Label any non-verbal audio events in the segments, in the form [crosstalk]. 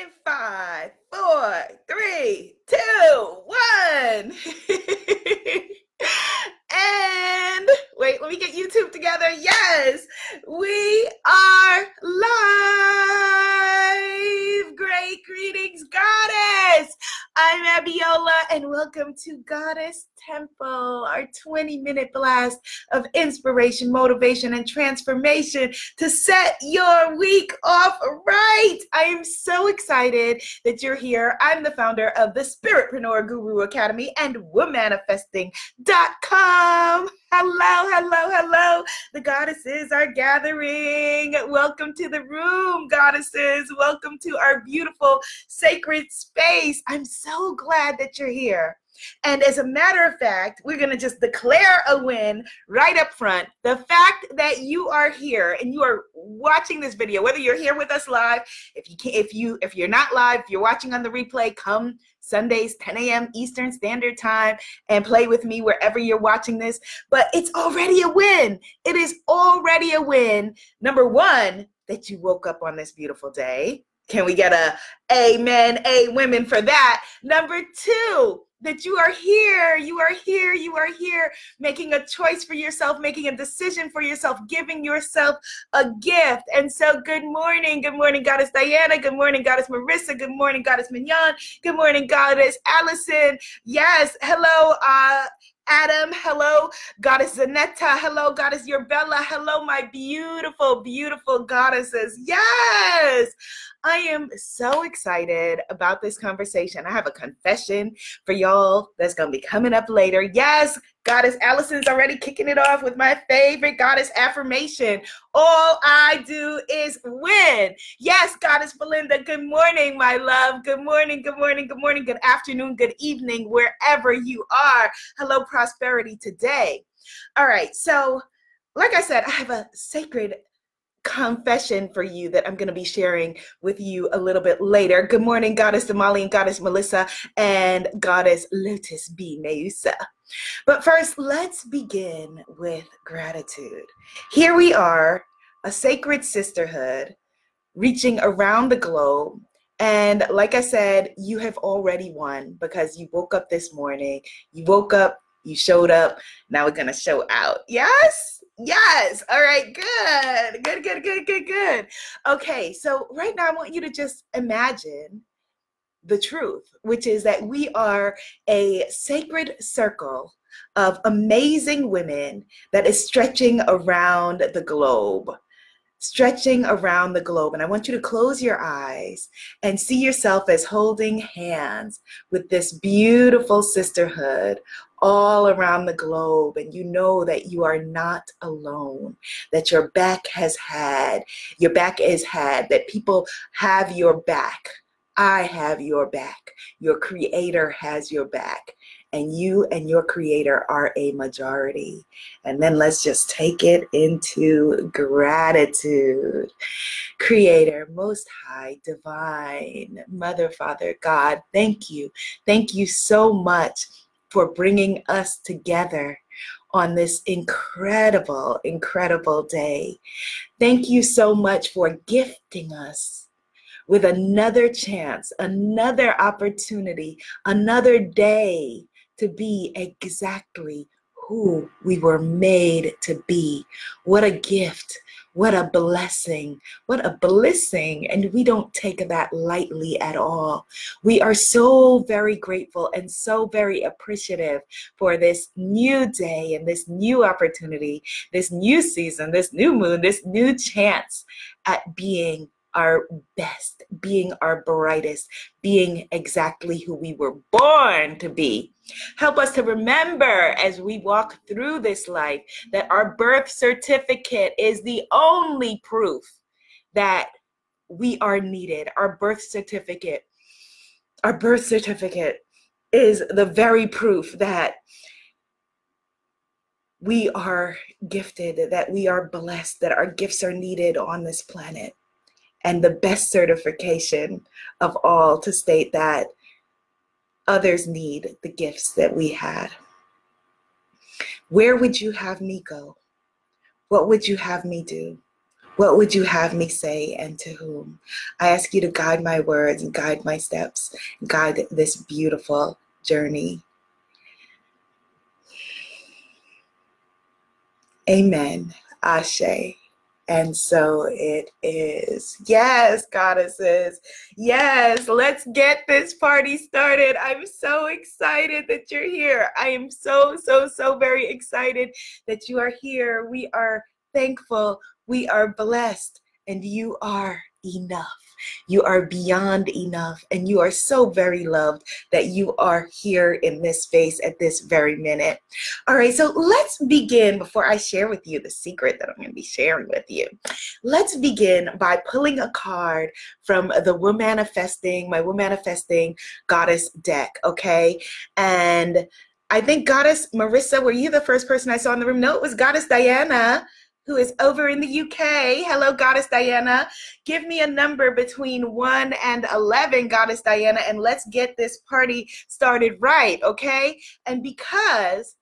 in five, four, three, two, one. [laughs] and wait, let me get YouTube together. Yes, we are live. Great greetings, goddess. I'm Abiola, and welcome to Goddess Temple, our 20 minute blast of inspiration, motivation, and transformation to set your week off right. I am so excited that you're here. I'm the founder of the Spiritpreneur Guru Academy and womanifesting.com. Hello, hello, hello. The goddesses are gathering. Welcome to the room, goddesses. Welcome to our beautiful sacred space. I'm so glad that you're here. And as a matter of fact, we're going to just declare a win right up front. The fact that you are here and you are watching this video, whether you're here with us live, if you can if you if you're not live, if you're watching on the replay, come Sundays, 10 a.m. Eastern Standard Time, and play with me wherever you're watching this. But it's already a win. It is already a win. Number one, that you woke up on this beautiful day. Can we get a amen, a women for that? Number two, that you are here, you are here, you are here, making a choice for yourself, making a decision for yourself, giving yourself a gift. And so, good morning, good morning, Goddess Diana, good morning, Goddess Marissa, good morning, Goddess Mignon, good morning, Goddess Allison. Yes, hello, uh, Adam, hello, Goddess Zanetta, hello, Goddess Yorbella, hello, my beautiful, beautiful goddesses. Yes, I am so excited about this conversation. I have a confession for y'all that's going to be coming up later. Yes, Goddess Allison's already kicking it off with my favorite goddess affirmation. All I do is win. Yes, Goddess Belinda, good morning, my love. Good morning, good morning, good morning, good afternoon, good evening, wherever you are. Hello, prosperity today. All right, so like I said, I have a sacred confession for you that I'm going to be sharing with you a little bit later. Good morning, Goddess Damali and Goddess Melissa and Goddess Lotus B. Meusa. But first, let's begin with gratitude. Here we are, a sacred sisterhood reaching around the globe. And like I said, you have already won because you woke up this morning, you woke up, you showed up, now we're to show out. Yes? Yes. All right. Good. Good, good, good, good, good. Okay. So, right now, I want you to just imagine the truth, which is that we are a sacred circle of amazing women that is stretching around the globe. Stretching around the globe. And I want you to close your eyes and see yourself as holding hands with this beautiful sisterhood all around the globe and you know that you are not alone that your back has had your back is had that people have your back i have your back your creator has your back and you and your creator are a majority. And then let's just take it into gratitude. Creator, Most High, Divine, Mother, Father, God, thank you. Thank you so much for bringing us together on this incredible, incredible day. Thank you so much for gifting us with another chance, another opportunity, another day to be exactly who we were made to be. What a gift. What a blessing. What a blessing. And we don't take that lightly at all. We are so very grateful and so very appreciative for this new day and this new opportunity, this new season, this new moon, this new chance at being our best, being our brightest, being exactly who we were born to be. Help us to remember as we walk through this life that our birth certificate is the only proof that we are needed. Our birth certificate, our birth certificate is the very proof that we are gifted, that we are blessed, that our gifts are needed on this planet and the best certification of all to state that others need the gifts that we had. Where would you have me go? What would you have me do? What would you have me say and to whom? I ask you to guide my words and guide my steps, guide this beautiful journey. Amen. Ashe. And so it is. Yes, goddesses. Yes, let's get this party started. I'm so excited that you're here. I am so, so, so very excited that you are here. We are thankful. We are blessed. And you are enough. You are beyond enough, and you are so very loved that you are here in this space at this very minute. All right, so let's begin before I share with you the secret that I'm going to be sharing with you. Let's begin by pulling a card from the Womanifesting, my Womanifesting Goddess deck, okay? And I think Goddess Marissa, were you the first person I saw in the room? No, it was Goddess Diana who is over in the UK. Hello, Goddess Diana. Give me a number between 1 and 11, Goddess Diana, and let's get this party started right, okay? And because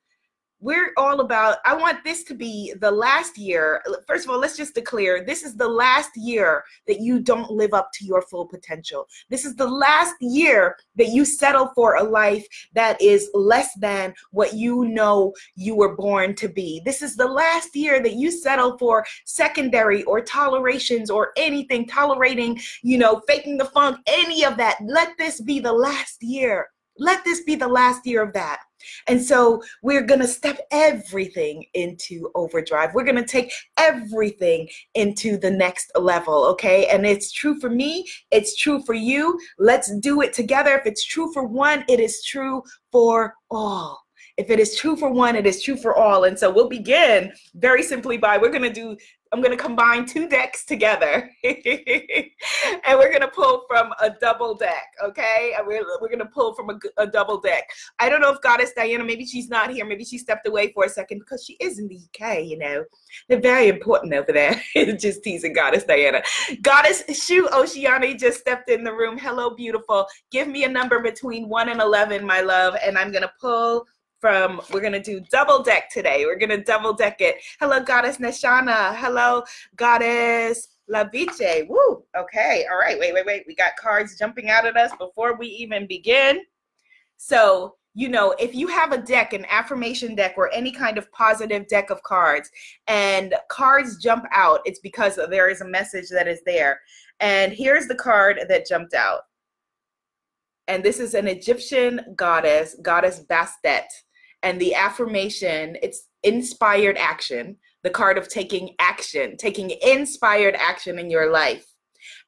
we're all about i want this to be the last year. First of all let's just declare this is the last year that you don't live up to your full potential. This is the last year that you settle for a life that is less than what you know you were born to be. This is the last year that you settle for secondary or tolerations or anything tolerating you know faking the funk any of that. Let this be the last year let this be the last year of that and so we're going to step everything into overdrive. We're going to take everything into the next level, okay? And it's true for me, it's true for you. Let's do it together. If it's true for one, it is true for all. If it is true for one, it is true for all. And so we'll begin very simply by we're going to do I'm going to combine two decks together [laughs] and we're going to pull from a double deck, okay? We're, we're going to pull from a, a, double deck. I don't know if Goddess Diana, maybe she's not here. Maybe she stepped away for a second because she is in the UK, you know. They're very important over there. [laughs] just teasing Goddess Diana. Goddess Shu Oceani just stepped in the room. Hello, beautiful. Give me a number between 1 and 11, my love, and I'm going to pull from we're gonna do double deck today. We're gonna double deck it. Hello, Goddess Nashana. Hello, Goddess Laviche. Woo. Okay. All right. Wait, wait, wait. We got cards jumping out at us before we even begin. So you know, if you have a deck, an affirmation deck, or any kind of positive deck of cards, and cards jump out, it's because there is a message that is there. And here's the card that jumped out. And this is an Egyptian goddess, goddess Bastet and the affirmation it's inspired action the card of taking action taking inspired action in your life.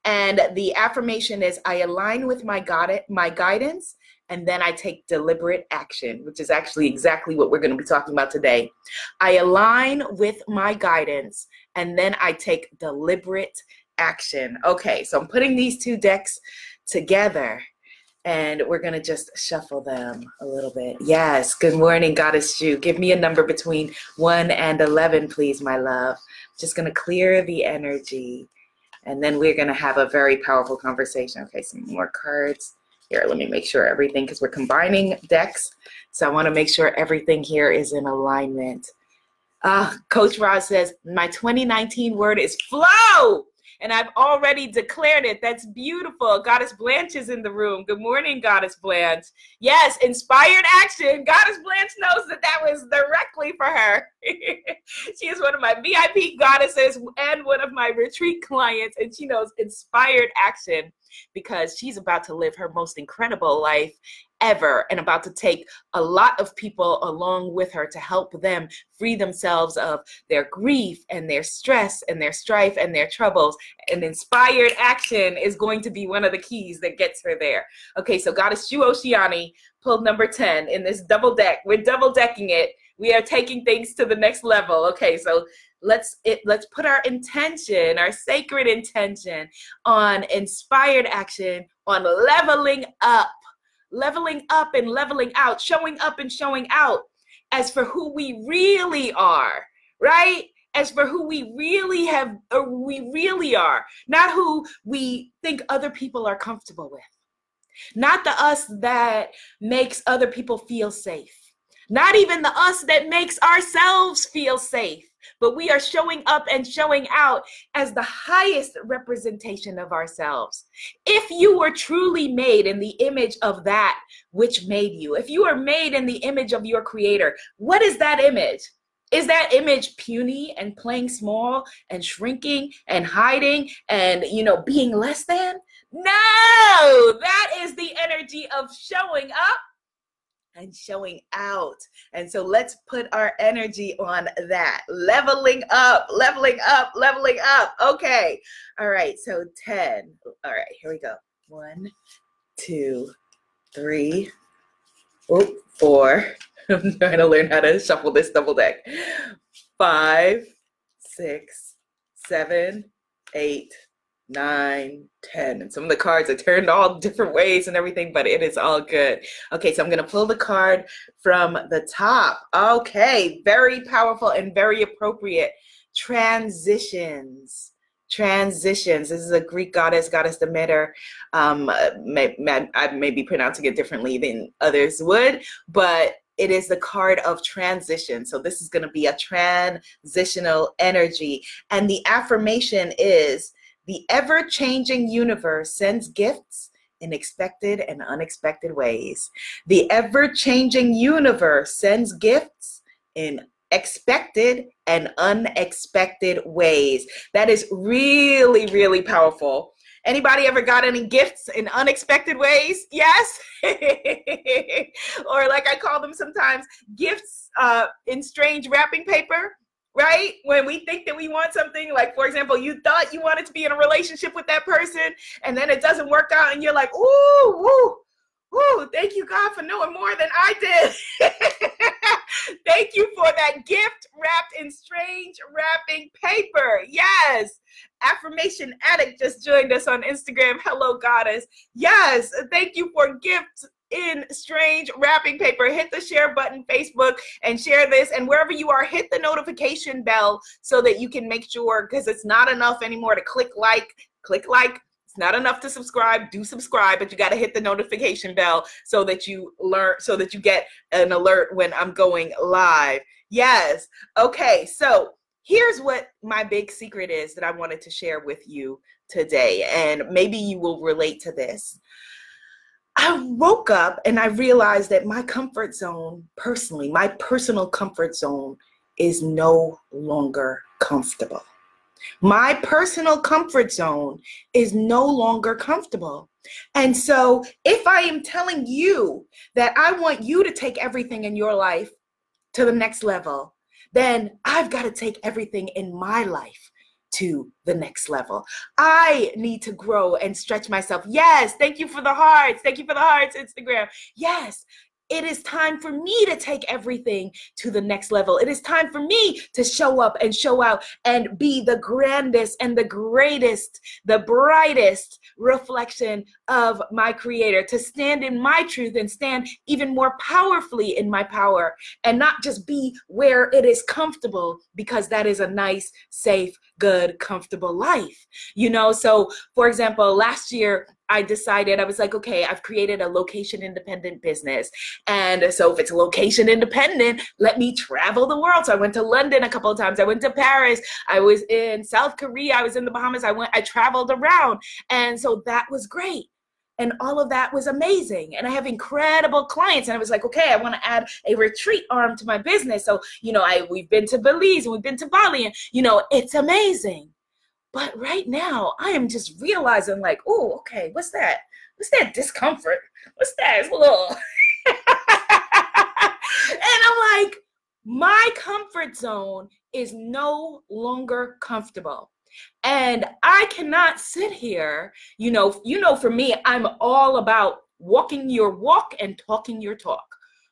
And the affirmation is i align with my god my guidance and then i take deliberate action which is actually exactly what we're going to be talking about today. I align with my guidance and then i take deliberate action. Okay so i'm putting these two decks together and we're going to just shuffle them a little bit. Yes, good morning, Goddess Jew. Give me a number between 1 and 11, please, my love. Just going to clear the energy, and then we're going to have a very powerful conversation. Okay, some more cards. Here, let me make sure everything, because we're combining decks, so I want to make sure everything here is in alignment. Uh, Coach Roz says, my 2019 word is flow and I've already declared it. That's beautiful. Goddess Blanche is in the room. Good morning, Goddess Blanche. Yes, inspired action. Goddess Blanche knows that that was directly for her. [laughs] she is one of my VIP goddesses and one of my retreat clients, and she knows inspired action because she's about to live her most incredible life ever and about to take a lot of people along with her to help them free themselves of their grief and their stress and their strife and their troubles. And inspired action is going to be one of the keys that gets her there. Okay, so Goddess Shu Oceani pulled number 10 in this double deck. We're double decking it. We are taking things to the next level. Okay, so let's it let's put our intention our sacred intention on inspired action on leveling up leveling up and leveling out, showing up and showing out as for who we really are, right? As for who we really have, or we really are, not who we think other people are comfortable with, not the us that makes other people feel safe, not even the us that makes ourselves feel safe, but we are showing up and showing out as the highest representation of ourselves. If you were truly made in the image of that which made you, if you are made in the image of your creator, what is that image? Is that image puny and playing small and shrinking and hiding and, you know, being less than? No, that is the energy of showing up and showing out. And so let's put our energy on that. Leveling up, leveling up, leveling up. Okay. All right. So 10. All right. Here we go. One, two, three, oh, four. [laughs] I'm trying to learn how to shuffle this double deck. Five, six, seven, eight, nine, 10. And some of the cards are turned all different ways and everything, but it is all good. Okay, so I'm going to pull the card from the top. Okay, very powerful and very appropriate. Transitions. Transitions. This is a Greek goddess, goddess Demeter. Um, may, may, I may be pronouncing it differently than others would, but it is the card of transition. So this is going to be a transitional energy. And the affirmation is the ever changing universe sends gifts in expected and unexpected ways. The ever changing universe sends gifts in expected and unexpected ways. That is really, really powerful. Anybody ever got any gifts in unexpected ways? Yes. [laughs] or like I call them sometimes, gifts uh, in strange wrapping paper right? When we think that we want something, like for example, you thought you wanted to be in a relationship with that person, and then it doesn't work out, and you're like, ooh, woo, woo, thank you, God, for knowing more than I did. [laughs] thank you for that gift wrapped in strange wrapping paper. Yes. Affirmation Addict just joined us on Instagram. Hello, Goddess. Yes. Thank you for gifts in strange wrapping paper. Hit the share button, Facebook, and share this. And wherever you are, hit the notification bell so that you can make sure, because it's not enough anymore to click like, click like. It's not enough to subscribe. Do subscribe, but you got to hit the notification bell so that you learn, so that you get an alert when I'm going live. Yes. Okay. So here's what my big secret is that I wanted to share with you today. And maybe you will relate to this. I woke up and I realized that my comfort zone, personally, my personal comfort zone, is no longer comfortable. My personal comfort zone is no longer comfortable. And so, if I am telling you that I want you to take everything in your life to the next level, then I've got to take everything in my life to the next level. I need to grow and stretch myself. Yes, thank you for the hearts. Thank you for the hearts, Instagram. Yes, it is time for me to take everything to the next level. It is time for me to show up and show out and be the grandest and the greatest, the brightest reflection of my creator, to stand in my truth and stand even more powerfully in my power and not just be where it is comfortable because that is a nice, safe, good, comfortable life. You know, so for example, last year I decided I was like, okay, I've created a location independent business. And so if it's location independent, let me travel the world. So I went to London a couple of times. I went to Paris. I was in South Korea. I was in the Bahamas. I went, I traveled around. And so that was great and all of that was amazing and i have incredible clients and i was like okay i want to add a retreat arm to my business so you know i we've been to belize and we've been to bali and you know it's amazing but right now, I am just realizing, like, oh, okay, what's that? What's that discomfort? What's that? It's a little. [laughs] and I'm like, my comfort zone is no longer comfortable. And I cannot sit here, you know, you know, for me, I'm all about walking your walk and talking your talk,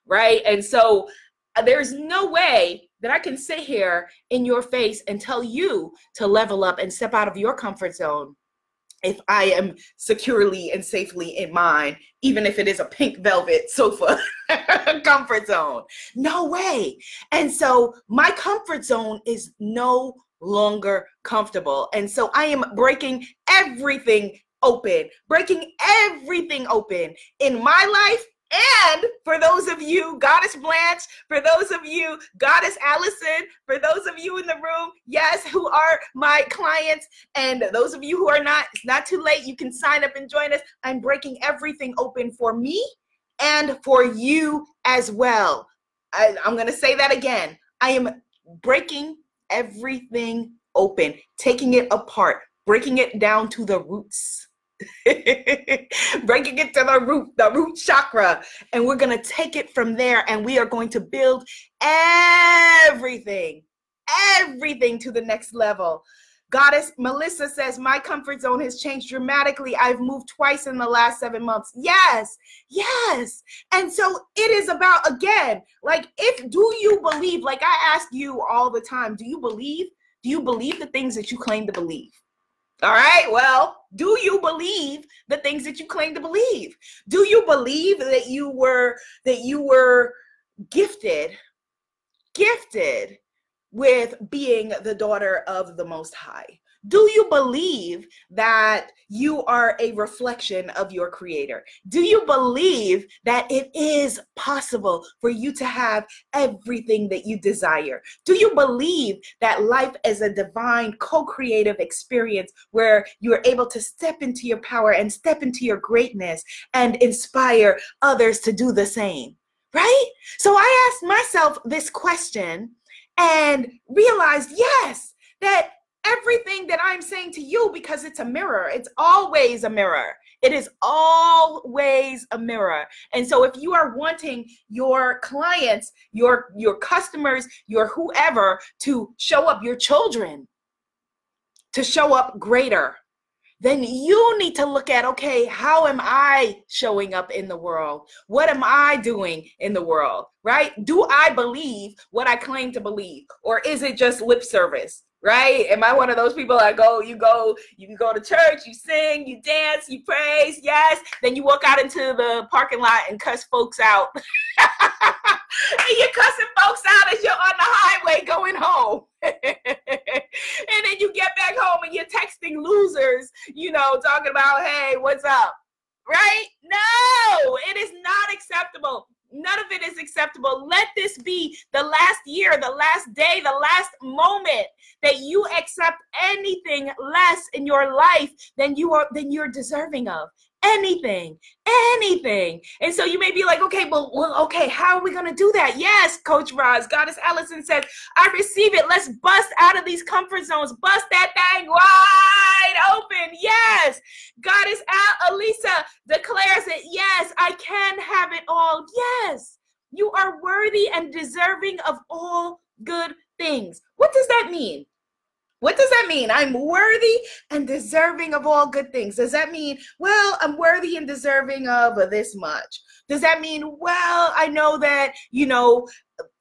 right? And so uh, there's no way that I can sit here in your face and tell you to level up and step out of your comfort zone if I am securely and safely in mine, even if it is a pink velvet sofa [laughs] comfort zone. No way. And so my comfort zone is no longer comfortable. And so I am breaking everything open, breaking everything open in my life And for those of you, Goddess Blanche, for those of you, Goddess Allison, for those of you in the room, yes, who are my clients, and those of you who are not, it's not too late. You can sign up and join us. I'm breaking everything open for me and for you as well. I, I'm going to say that again. I am breaking everything open, taking it apart, breaking it down to the roots. [laughs] breaking it to the root, the root chakra. And we're going to take it from there and we are going to build everything, everything to the next level. Goddess Melissa says, My comfort zone has changed dramatically. I've moved twice in the last seven months. Yes, yes. And so it is about, again, like, if do you believe, like I ask you all the time, do you believe? Do you believe the things that you claim to believe? All right. Well, do you believe the things that you claim to believe? Do you believe that you were that you were gifted gifted with being the daughter of the most high? Do you believe that you are a reflection of your creator? Do you believe that it is possible for you to have everything that you desire? Do you believe that life is a divine co creative experience where you are able to step into your power and step into your greatness and inspire others to do the same? Right? So I asked myself this question and realized yes, that everything that I'm saying to you because it's a mirror. It's always a mirror. It is always a mirror. And so if you are wanting your clients, your your customers, your whoever to show up your children to show up greater, then you need to look at okay, how am I showing up in the world? What am I doing in the world? Right? Do I believe what I claim to believe? Or is it just lip service? Right? Am I one of those people that go, you go, you go to church, you sing, you dance, you praise, yes. Then you walk out into the parking lot and cuss folks out. [laughs] and you're cussing folks out as you're on the highway going home. [laughs] and then you get back home and you're texting losers, you know, talking about, hey, what's up? Right? No, it is not acceptable. None of it is acceptable. Let this be the last year, the last day, the last moment that you accept anything less in your life than you are than you're deserving of anything, anything. And so you may be like, okay, well, well, okay, how are we gonna do that? Yes, Coach Roz, Goddess Allison says, I receive it. Let's bust out of these comfort zones, bust that thing wide open. Yes, Goddess Al- Elisa declares it. Yes, I can have it all. Yes, you are worthy and deserving of all good things. What does that mean? What does that mean? I'm worthy and deserving of all good things. Does that mean, well, I'm worthy and deserving of this much? Does that mean, well, I know that, you know,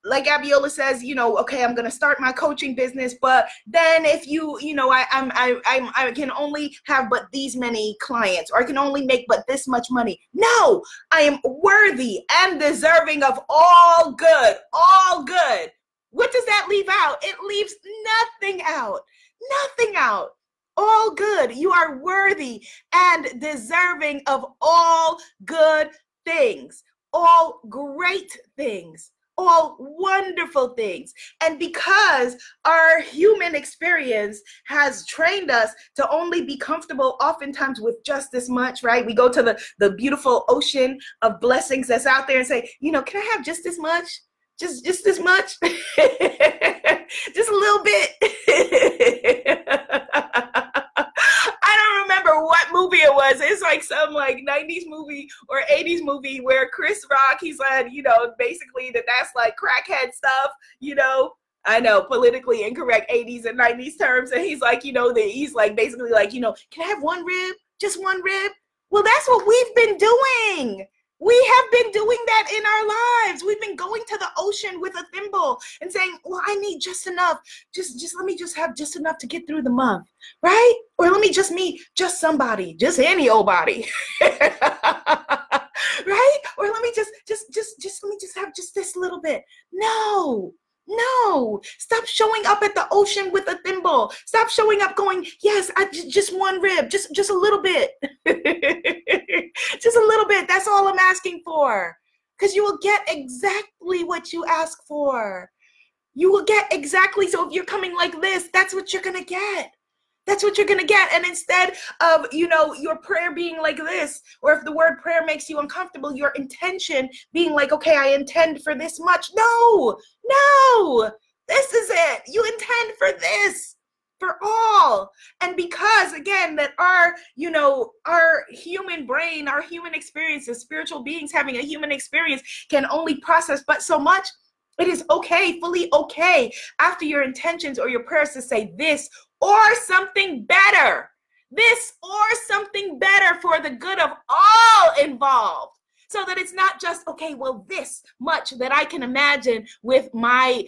like Abiola says, you know, okay, I'm gonna start my coaching business, but then if you, you know, I, I'm, I, I'm, I can only have but these many clients, or I can only make but this much money. No, I am worthy and deserving of all good, all good. What does that leave out? It leaves nothing out. Nothing out. All good. You are worthy and deserving of all good things, all great things, all wonderful things. And because our human experience has trained us to only be comfortable oftentimes with just this much, right? We go to the, the beautiful ocean of blessings that's out there and say, you know, can I have just this much? Just just as much [laughs] just a little bit [laughs] i don't remember what movie it was it's like some like 90s movie or 80s movie where chris rock he's like you know basically that that's like crackhead stuff you know I know politically incorrect 80s and 90s terms. And he's like, you know, that he's like basically like, you know, can I have one rib? Just one rib? Well, that's what we've been doing. We have been doing that in our lives. We've been going to the ocean with a thimble and saying, "Well, I need just enough. Just just let me just have just enough to get through the month." Right? Or let me just meet just somebody, just any old body. [laughs] right? Or let me just just just just let me just have just this little bit. No. No, stop showing up at the ocean with a thimble. Stop showing up going, yes, I j- just one rib, just just a little bit. [laughs] just a little bit. That's all I'm asking for. Because you will get exactly what you ask for. You will get exactly. So if you're coming like this, that's what you're going to get. That's what you're going to get. And instead of, you know, your prayer being like this, or if the word prayer makes you uncomfortable, your intention being like, okay, I intend for this much. No, no, this is it. You intend for this for all and because again that our you know our human brain our human experience as spiritual beings having a human experience can only process but so much it is okay, fully okay, after your intentions or your prayers to say this or something better. This or something better for the good of all involved. So that it's not just, okay, well, this much that I can imagine with my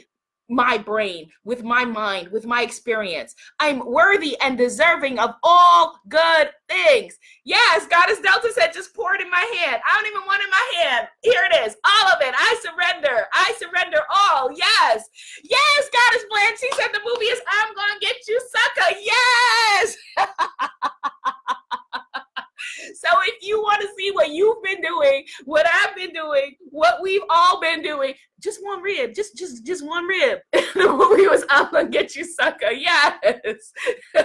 my brain, with my mind, with my experience. I'm worthy and deserving of all good things. Yes, Goddess Delta said, just pour it in my hand. I don't even want it in my hand. Here it is, all of it. I surrender. I surrender all. Yes. Yes, Goddess Blanche. She said the movie is I'm Gonna Get You Sucker. Yes. [laughs] So if you want to see what you've been doing, what I've been doing, what we've all been doing, just one rib, just just just one rib. [laughs] the movie was I'm gonna get you, sucker. Yes. [laughs]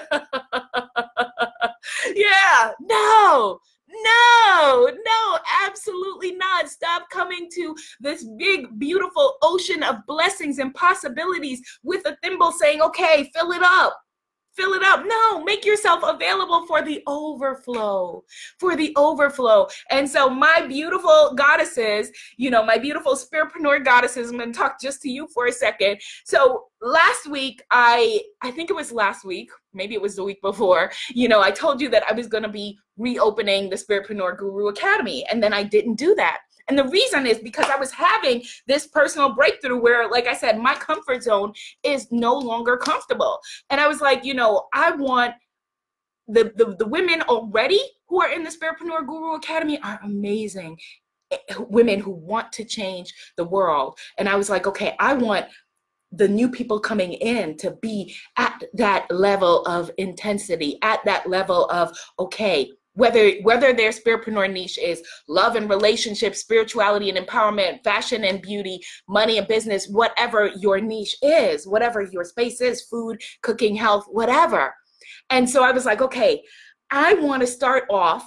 yeah. No. No, no, absolutely not. Stop coming to this big, beautiful ocean of blessings and possibilities with a thimble saying, okay, fill it up fill it up. No, make yourself available for the overflow, for the overflow. And so, my beautiful goddesses, you know, my beautiful spiritpreneur goddesses, I'm going to talk just to you for a second. So, last week, I, I think it was last week, maybe it was the week before, you know, I told you that I was going to be reopening the Spiritpreneur Guru Academy, and then I didn't do that. And the reason is because I was having this personal breakthrough where, like I said, my comfort zone is no longer comfortable. And I was like, you know, I want the, the, the women already who are in the Spiritpreneur Guru Academy are amazing eh, women who want to change the world. And I was like, okay, I want the new people coming in to be at that level of intensity, at that level of, okay, whether whether their spiritpreneur niche is love and relationships spirituality and empowerment fashion and beauty money and business whatever your niche is whatever your space is food cooking health whatever. And so i was like okay i want to start off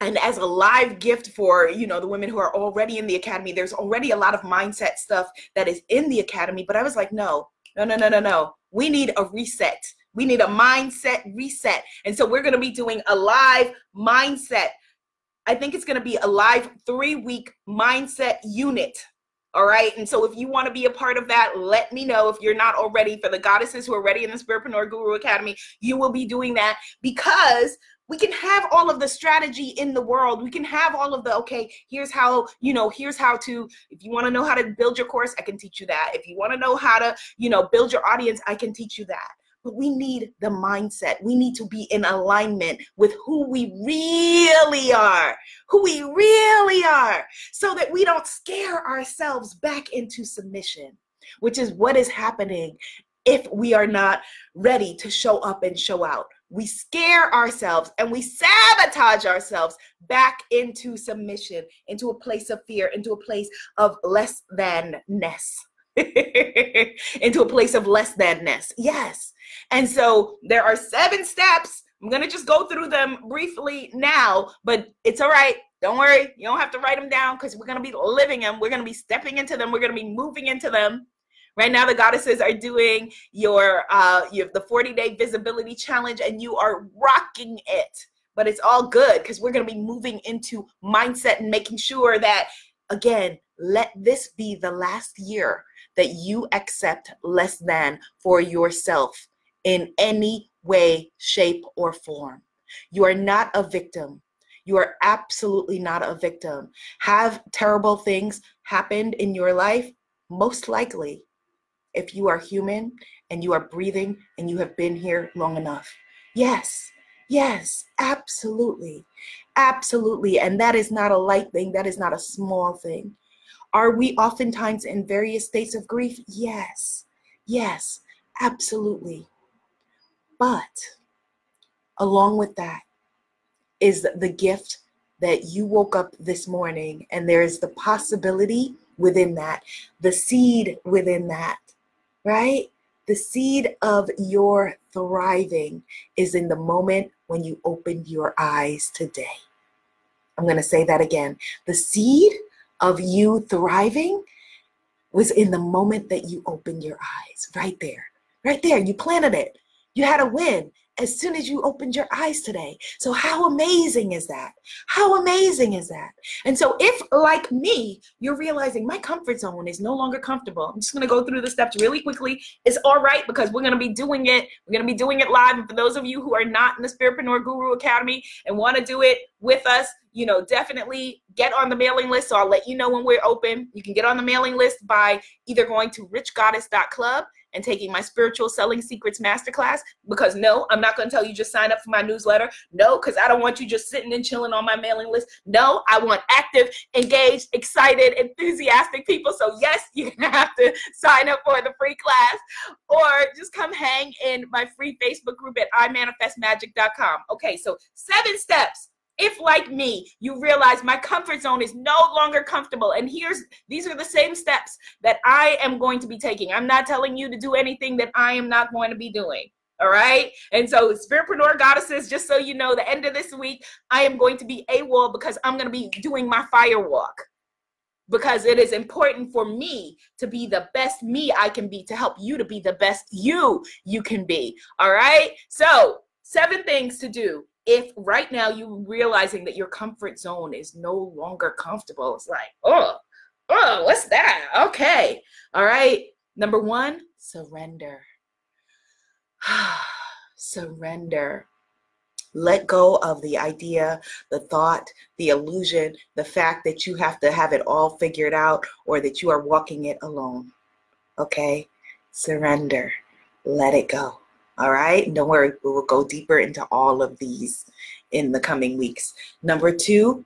and as a live gift for you know the women who are already in the academy there's already a lot of mindset stuff that is in the academy but i was like no no no no no no. We need a reset we need a mindset reset. And so we're going to be doing a live mindset. I think it's going to be a live three week mindset unit. All right. And so if you want to be a part of that, let me know. If you're not already, for the goddesses who are ready in the Spiritpreneur Guru Academy, you will be doing that because we can have all of the strategy in the world we can have all of the okay here's how you know here's how to if you want to know how to build your course i can teach you that if you want to know how to you know build your audience i can teach you that but we need the mindset. We need to be in alignment with who we really are, who we really are, so that we don't scare ourselves back into submission, which is what is happening if we are not ready to show up and show out. We scare ourselves and we sabotage ourselves back into submission, into a place of fear, into a place of less than-ness. [laughs] into a place of less than-ness. Yes. And so there are seven steps. I'm going to just go through them briefly now, but it's all right. Don't worry. You don't have to write them down because we're going to be living them. We're going to be stepping into them. We're going to be moving into them. Right now, the goddesses are doing your uh your the 40 day visibility challenge, and you are rocking it. But it's all good because we're going to be moving into mindset and making sure that again, let this be the last year that you accept less than for yourself in any way, shape, or form. You are not a victim. You are absolutely not a victim. Have terrible things happened in your life? Most likely, if you are human and you are breathing and you have been here long enough. Yes, yes, absolutely. Absolutely. And that is not a light thing, that is not a small thing. Are we oftentimes in various states of grief? Yes, yes, absolutely. But along with that is the gift that you woke up this morning and there's the possibility within that, the seed within that, right? The seed of your thriving is in the moment when you opened your eyes today. I'm going to say that again. The seed of you thriving was in the moment that you opened your eyes, right there. Right there. You planted it. You had a win as soon as you opened your eyes today. So, how amazing is that? How amazing is that? And so, if like me, you're realizing my comfort zone is no longer comfortable, I'm just to go through the steps really quickly. It's all right because we're to be doing it. We're to be doing it live. And for those of you who are not in the Spiritpreneur Guru Academy and want to do it with us, you know, definitely get on the mailing list. So I'll let you know when we're open. You can get on the mailing list by either going to richgoddess.club and taking my spiritual selling secrets masterclass because no i'm not going to tell you just sign up for my newsletter. No because i don't want you just sitting and chilling on my mailing list. No i want active engaged excited enthusiastic people. So yes [laughs] you're going to have to sign up for the free class or just come hang in my free facebook group at imanifestmagic.com okay so seven steps if like me you realize my comfort zone is no longer comfortable and here's these are the same steps that i am going to be taking. I'm not telling you to do anything that i am not going to be doing all right? And so spiritpreneur goddesses just so you know the end of this week i am going to be a AWOL because i'm going to be doing my fire walk because it is important for me to be the best me i can be to help you to be the best you you can be all right? So seven things to do if right now you realizing that your comfort zone is no longer comfortable, it's like, oh, oh, what's that? Okay. All right. Number one, surrender. [sighs] surrender. Let go of the idea, the thought, the illusion, the fact that you have to have it all figured out or that you are walking it alone. Okay? Surrender. Let it go. All right. Don't worry, we will go deeper into all of these in the coming weeks. Number two,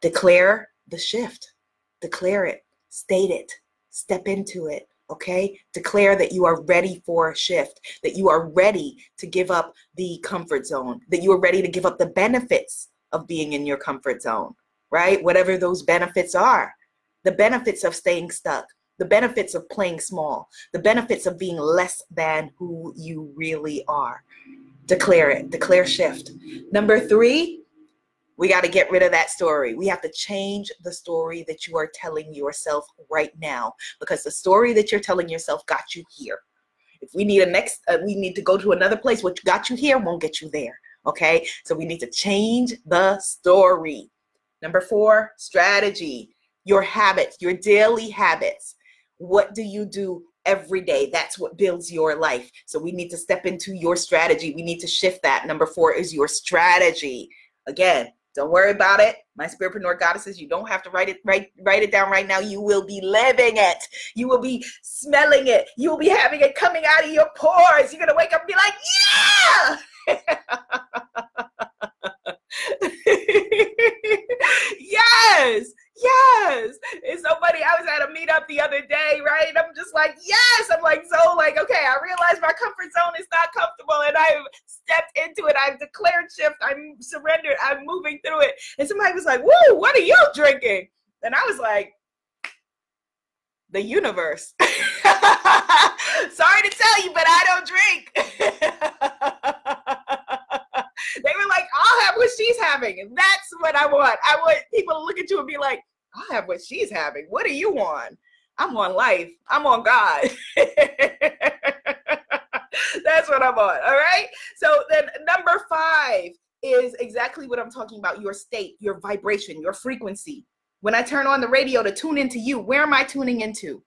declare the shift. Declare it, state it, step into it. Okay. Declare that you are ready for a shift, that you are ready to give up the comfort zone, that you are ready to give up the benefits of being in your comfort zone, right? Whatever those benefits are, the benefits of staying stuck, the benefits of playing small, the benefits of being less than who you really are. Declare it, declare shift. Number three, we got to get rid of that story. We have to change the story that you are telling yourself right now because the story that you're telling yourself got you here. If we need a next, uh, we need to go to another place. What got you here won't get you there. Okay. So we need to change the story. Number four, strategy, your habits, your daily habits. What do you do every day? That's what builds your life. So we need to step into your strategy. We need to shift that. Number four is your strategy. Again, don't worry about it. My spiritpreneur goddesses, you don't have to write it write write it down right now. You will be living it. You will be smelling it. You will be having it coming out of your pores. You're gonna wake up and be like, yeah. [laughs] yes. Yes. And somebody, I was at a meetup the other day, right? I'm just like, yes. I'm like, so like, okay, I realize my comfort zone is not comfortable and I've stepped into it. I've declared shift. I'm surrendered. I'm moving through it. And somebody was like, woo, what are you drinking? And I was like, the universe. [laughs] Sorry to tell you, but I don't drink. [laughs] they were like, I'll have what she's having. That's what I want. I want people to look at you and be like, I'll have what she's having. What are you on? I'm on life. I'm on God. [laughs] That's what I'm on. All right. So then number five is exactly what I'm talking about your state, your vibration, your frequency. When I turn on the radio to tune into you, where am I tuning into?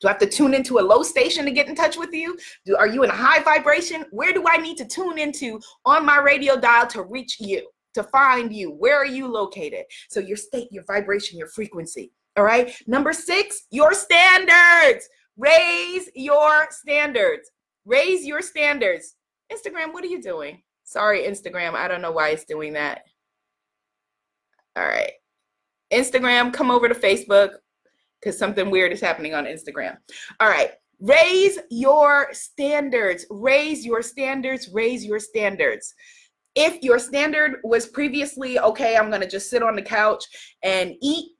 Do I have to tune into a low station to get in touch with you? Do, are you in a high vibration? Where do I need to tune into on my radio dial to reach you? To find you. Where are you located? So your state, your vibration, your frequency. All right. Number six, your standards. Raise your standards. Raise your standards. Instagram, what are you doing? Sorry, Instagram. I don't know why it's doing that. All right. Instagram, come over to Facebook because something weird is happening on Instagram. All right. Raise your standards. Raise your standards. Raise your standards if your standard was previously, okay, I'm going to just sit on the couch and eat,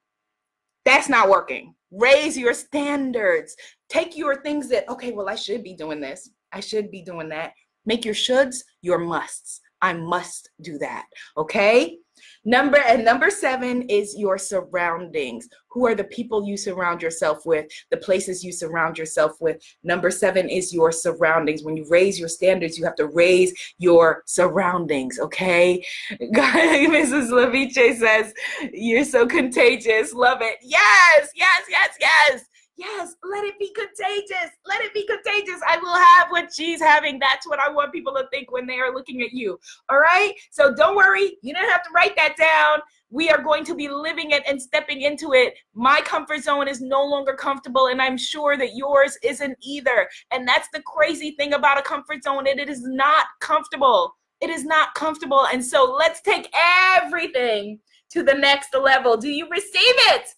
that's not working. Raise your standards. Take your things that, okay, well, I should be doing this. I should be doing that. Make your shoulds your musts. I must do that. Okay. Number and number seven is your surroundings. Who are the people you surround yourself with, the places you surround yourself with? Number seven is your surroundings. When you raise your standards, you have to raise your surroundings, okay? [laughs] Mrs. Leviche says, You're so contagious. Love it. Yes, yes, yes, yes. Yes, let it be contagious. Let it be contagious. I will have what she's having. That's what I want people to think when they are looking at you. All right? So don't worry. You don't have to write that down. We are going to be living it and stepping into it. My comfort zone is no longer comfortable, and I'm sure that yours isn't either. And that's the crazy thing about a comfort zone. It, it is not comfortable. It is not comfortable. And so let's take everything to the next level. Do you receive it?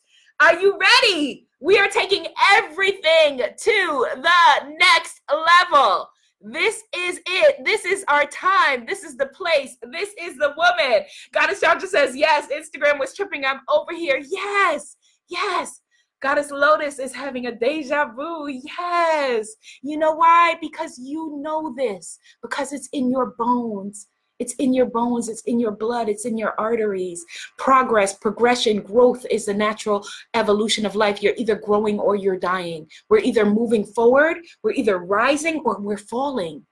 Are you ready? We are taking everything to the next level. This is it. This is our time. This is the place. This is the woman. Goddess Chandra says, Yes, Instagram was tripping. I'm over here. Yes, yes. Goddess Lotus is having a deja vu. Yes. You know why? Because you know this, because it's in your bones. It's in your bones, it's in your blood, it's in your arteries. Progress, progression, growth is the natural evolution of life. You're either growing or you're dying. We're either moving forward, we're either rising or we're falling,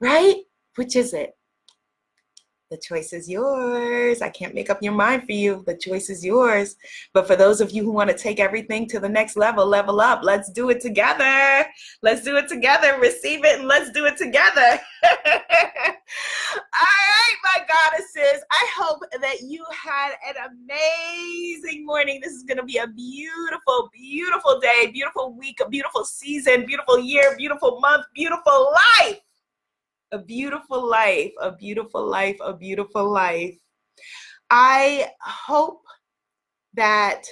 right? Which is it? The choice is yours. I can't make up your mind for you. The choice is yours. But for those of you who want to take everything to the next level, level up, let's do it together. Let's do it together. Receive it and let's do it together. [laughs] All right, my goddesses. I hope that you had an amazing morning. This is going to be a beautiful, beautiful day, beautiful week, a beautiful season, beautiful year, beautiful month, beautiful life a beautiful life, a beautiful life, a beautiful life. I hope that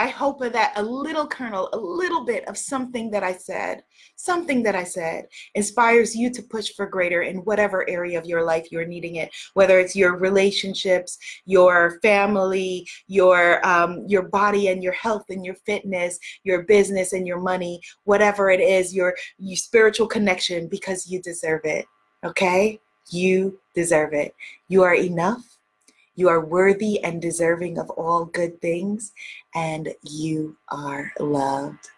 I hope that a little kernel, a little bit of something that I said, something that I said inspires you to push for greater in whatever area of your life you're needing it, whether it's your relationships, your family, your um, your body and your health and your fitness, your business and your money, whatever it is, your your spiritual connection because you deserve it. Okay? You deserve it. You are enough you are worthy and deserving of all good things, and you are loved.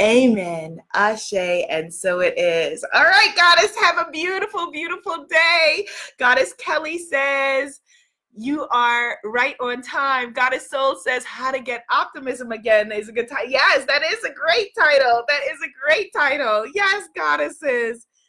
Amen. Ashe, and so it is. All right, Goddess, have a beautiful, beautiful day. Goddess Kelly says, you are right on time. Goddess Soul says, How to Get Optimism Again is a good title. Yes, that is a great title. That is a great title. Yes, goddesses.